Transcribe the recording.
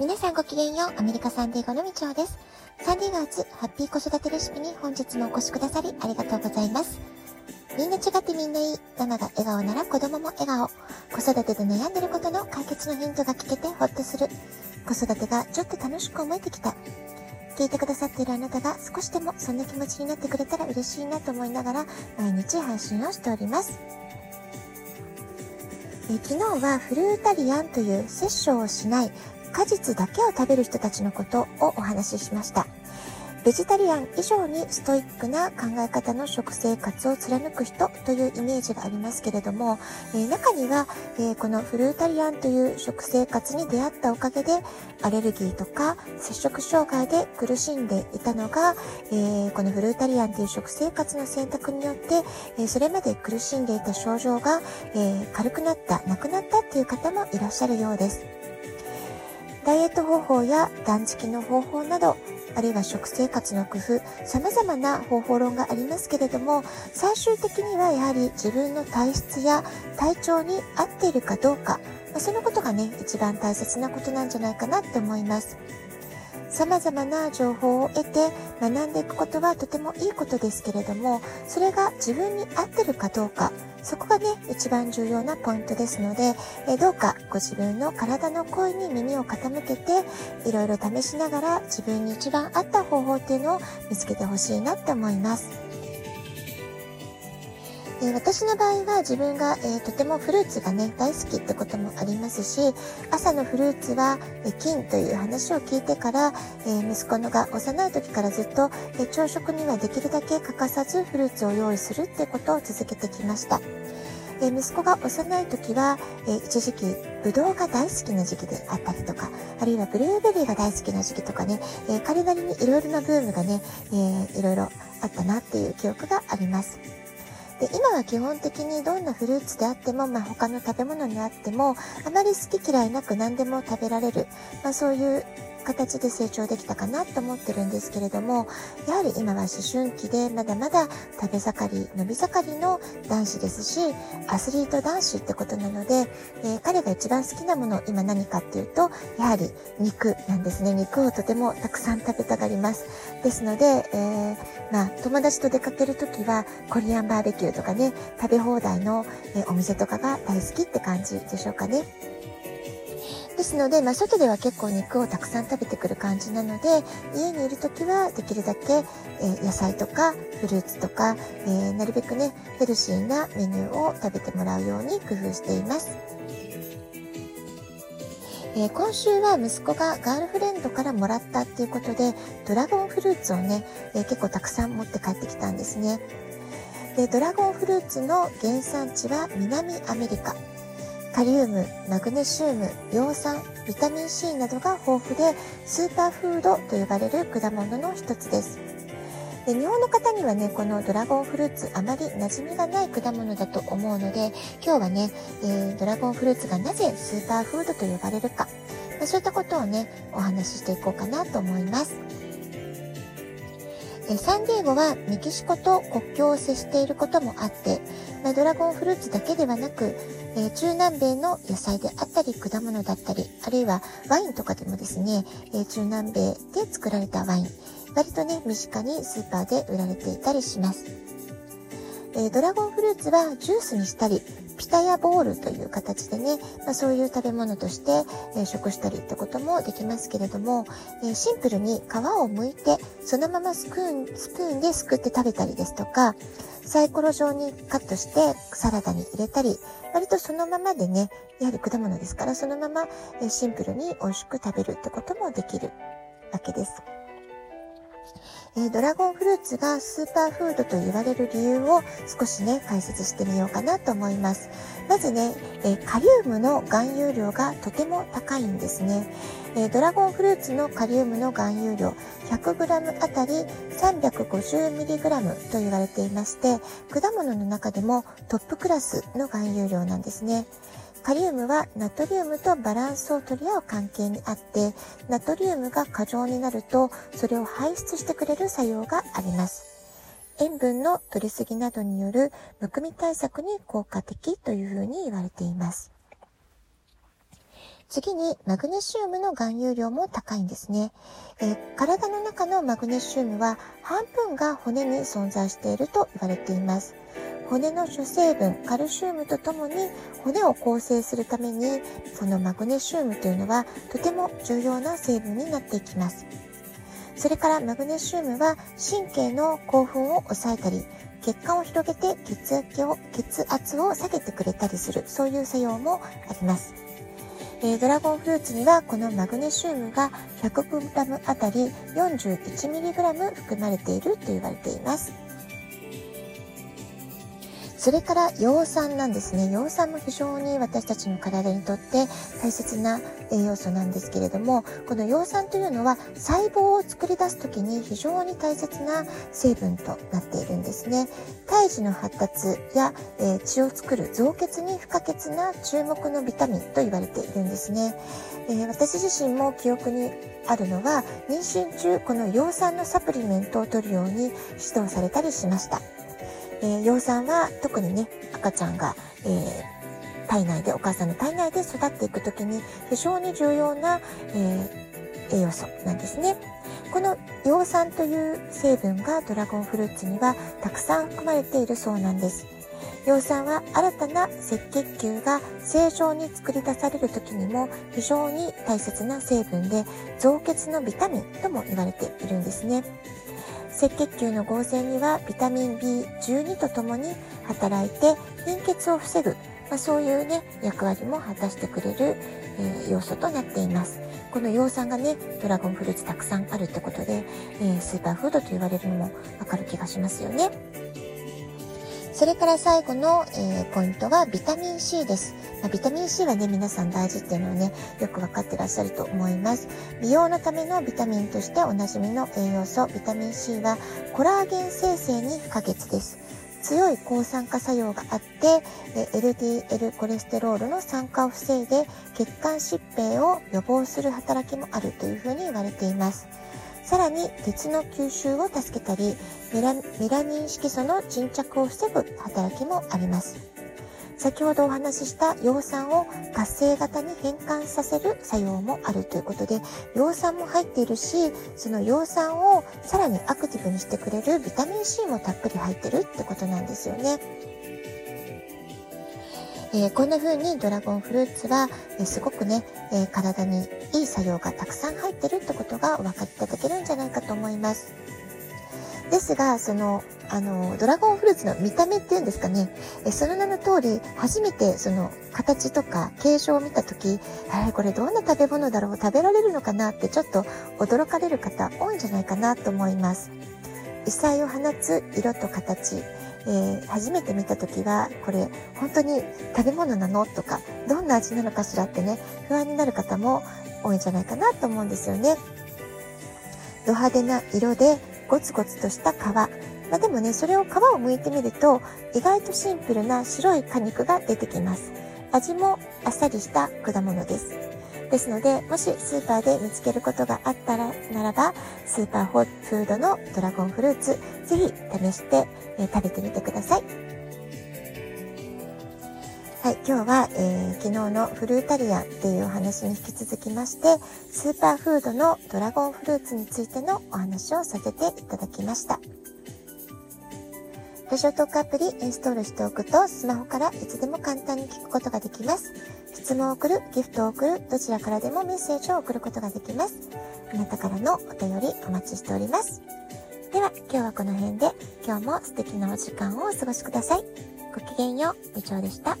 皆さんごきげんよう、アメリカサンディーゴのみちょうです。サンディーガーズハッピー子育てレシピに本日もお越しくださりありがとうございます。みんな違ってみんないい。ママが笑顔なら子供も笑顔。子育てで悩んでることの解決のヒントが聞けてほっとする。子育てがちょっと楽しく思えてきた。聞いてくださっているあなたが少しでもそんな気持ちになってくれたら嬉しいなと思いながら毎日配信をしております。え昨日はフルータリアンという摂取をしない果実だけを食べる人たちのことをお話ししました。ベジタリアン以上にストイックな考え方の食生活を貫く人というイメージがありますけれども、えー、中には、えー、このフルータリアンという食生活に出会ったおかげでアレルギーとか摂食障害で苦しんでいたのが、えー、このフルータリアンという食生活の選択によって、えそれまで苦しんでいた症状が、え軽くなった、なくなったっていう方もいらっしゃるようです。ダイエット方法や断食の方法など、あるいは食生活の工夫、様々な方法論がありますけれども、最終的にはやはり自分の体質や体調に合っているかどうか、そのことがね、一番大切なことなんじゃないかなって思います。様々な情報を得て学んでいくことはとてもいいことですけれども、それが自分に合ってるかどうか、そこがね、一番重要なポイントですので、えどうかご自分の体の声に耳を傾けて、いろいろ試しながら自分に一番合った方法っていうのを見つけてほしいなって思います。え私の場合は自分が、えー、とてもフルーツがね、大好きってこともありますし、朝のフルーツは、え金という話を聞いてから、え息子のが幼い時からずっと、え朝食にはできるだけ欠かさずフルーツを用意するってことを続けてきました。え息子が幼い時は、え一時期、ぶどうが大好きな時期であったりとか、あるいはブルーベリーが大好きな時期とかね、え彼なりにいろいろなブームがね、えいろいろあったなっていう記憶があります。で今は基本的にどんなフルーツであっても、まあ、他の食べ物にあってもあまり好き嫌いなく何でも食べられる、まあ、そういう形で成長できたかなと思ってるんですけれども、やはり今は思春期でまだまだ食べ盛り、伸び盛りの男子ですし、アスリート男子ってことなので、えー、彼が一番好きなもの今何かっていうと、やはり肉なんですね。肉をとてもたくさん食べたがります。ですので、えー、まあ、友達と出かけるときは、コリアンバーベキューとかね、食べ放題の、え、お店とかが大好きって感じでしょうかね。ですので、まあ、外では結構肉をたくさん食べてくる感じなので、家にいる時はできるだけ、えー、野菜とかフルーツとか、えー、なるべくね、ヘルシーなメニューを食べてもらうように工夫しています。えー、今週は息子がガールフレンドからもらったっていうことで、ドラゴンフルーツをね、え結構たくさん持って帰ってきたんですね。で、ドラゴンフルーツの原産地は南アメリカ。カリウム、マグネシウム、葉酸、ビタミン C などが豊富で、スーパーフードと呼ばれる果物の一つです。で日本の方にはね、このドラゴンフルーツあまり馴染みがない果物だと思うので、今日はね、えー、ドラゴンフルーツがなぜスーパーフードと呼ばれるか、まあ、そういったことをね、お話ししていこうかなと思います。えサンディエゴはメキシコと国境を接していることもあって、まあ、ドラゴンフルーツだけではなく、え、中南米の野菜であったり果物だったり、あるいはワインとかでもですね、え、中南米で作られたワイン、割とね、身近にスーパーで売られていたりします。え、ドラゴンフルーツはジュースにしたり、ピタヤボールという形でね、まあ、そういう食べ物として、え、食したりってこともできますけれども、え、シンプルに皮を剥いて、そのままスプーン、スプーンですくって食べたりですとか、サイコロ状にカットしてサラダに入れたり、割とそのままでね、やはり果物ですから、そのままシンプルに美味しく食べるってこともできるわけです。えドラゴンフルーツがスーパーフードと言われる理由を少しね、解説してみようかなと思います。まずね、えカリウムの含有量がとても高いんですね。えドラゴンフルーツのカリウムの含有量 100g あたり 350mg と言われていまして、果物の中でもトップクラスの含有量なんですね。カリウムはナトリウムとバランスを取り合う関係にあって、ナトリウムが過剰になると、それを排出してくれる作用があります。塩分の取りすぎなどによるむくみ対策に効果的というふうに言われています。次にマグネシウムの含有量も高いんですね。えー、体の中のマグネシウムは半分が骨に存在していると言われています。骨の主成分カルシウムとともに骨を構成するためにこのマグネシウムというのはとても重要な成分になっていきます。それからマグネシウムは神経の興奮を抑えたり血管を広げて血圧を血圧を下げてくれたりするそういう作用もあります。えー、ドラゴンフルーツにはこのマグネシウムが 100g あたり 41mg 含まれていると言われています。それから葉酸なんですね。葉酸も非常に私たちの体にとって大切な栄養素なんですけれども、この葉酸というのは細胞を作り出す時に非常に大切な成分となっているんですね。胎児の発達や、えー、血を作る造血に不可欠な注目のビタミンと言われているんですね。えー、私自身も記憶にあるのは妊娠中この葉酸のサプリメントを取るように指導されたりしました。えー、養蚕は特にね、赤ちゃんが、えー、体内で、お母さんの体内で育っていくときに非常に重要な、えー、栄養素なんですね。この葉酸という成分がドラゴンフルーツにはたくさん含まれているそうなんです。葉酸は新たな赤血球が正常に作り出される時にも非常に大切な成分で造血のビタミンとも言われているんですね。赤血球の合成にはビタミン B12 とともに働いて貧血を防ぐ、まあ、そういうね役割も果たしてくれる、えー、要素となっていますこの葉酸がねドラゴンフルーツたくさんあるってことで、えー、スーパーフードと言われるのもわかる気がしますよねそれから最後の、えー、ポイントはビタミン C です。まあ、ビタミン C はね、皆さん大事っていうのをね、よくわかってらっしゃると思います。美容のためのビタミンとしておなじみの栄養素、ビタミン C はコラーゲン生成に不可欠です。強い抗酸化作用があって、LDL コレステロールの酸化を防いで血管疾病を予防する働きもあるというふうに言われています。さらに鉄の吸収を助けたりメラメラニン色素の沈着を防ぐ働きもあります。先ほどお話しした葉酸を活性型に変換させる作用もあるということで葉酸も入っているしその葉酸をさらにアクティブにしてくれるビタミン C もたっぷり入ってるってことなんですよね。えー、こんな風にドラゴンフルーツは、え、すごくね、え、体にいい作用がたくさん入ってるってことがお分かりいただけるんじゃないかと思います。ですが、その、あの、ドラゴンフルーツの見た目っていうんですかね、えその名の通り、初めてその形とか形状を見たとき、えこれどんな食べ物だろう食べられるのかなってちょっと驚かれる方多いんじゃないかなと思います。異彩を放つ色と形、えー、初めて見た時はこれ本当に食べ物なのとかどんな味なのかしらってね不安になる方も多いんじゃないかなと思うんですよね。ド派手な色でゴツゴツとした皮。まあ、でもね、それを皮を剥いてみると意外とシンプルな白い果肉が出てきます。味もあっさりした果物です。ですので、もしスーパーで見つけることがあったらならば、スーパーフードのドラゴンフルーツ、ぜひ試して、え、食べてみてください。はい、今日は、えー、昨日のフルータリアンっていうお話に引き続きまして、スーパーフードのドラゴンフルーツについてのお話をさせていただきました。ラジオトークアプリインストールしておくとスマホからいつでも簡単に聞くことができます。質問を送る、ギフトを送る、どちらからでもメッセージを送ることができます。あなたからのお便りお待ちしております。では今日はこの辺で今日も素敵なお時間をお過ごしください。ごきげんよう、部長でした。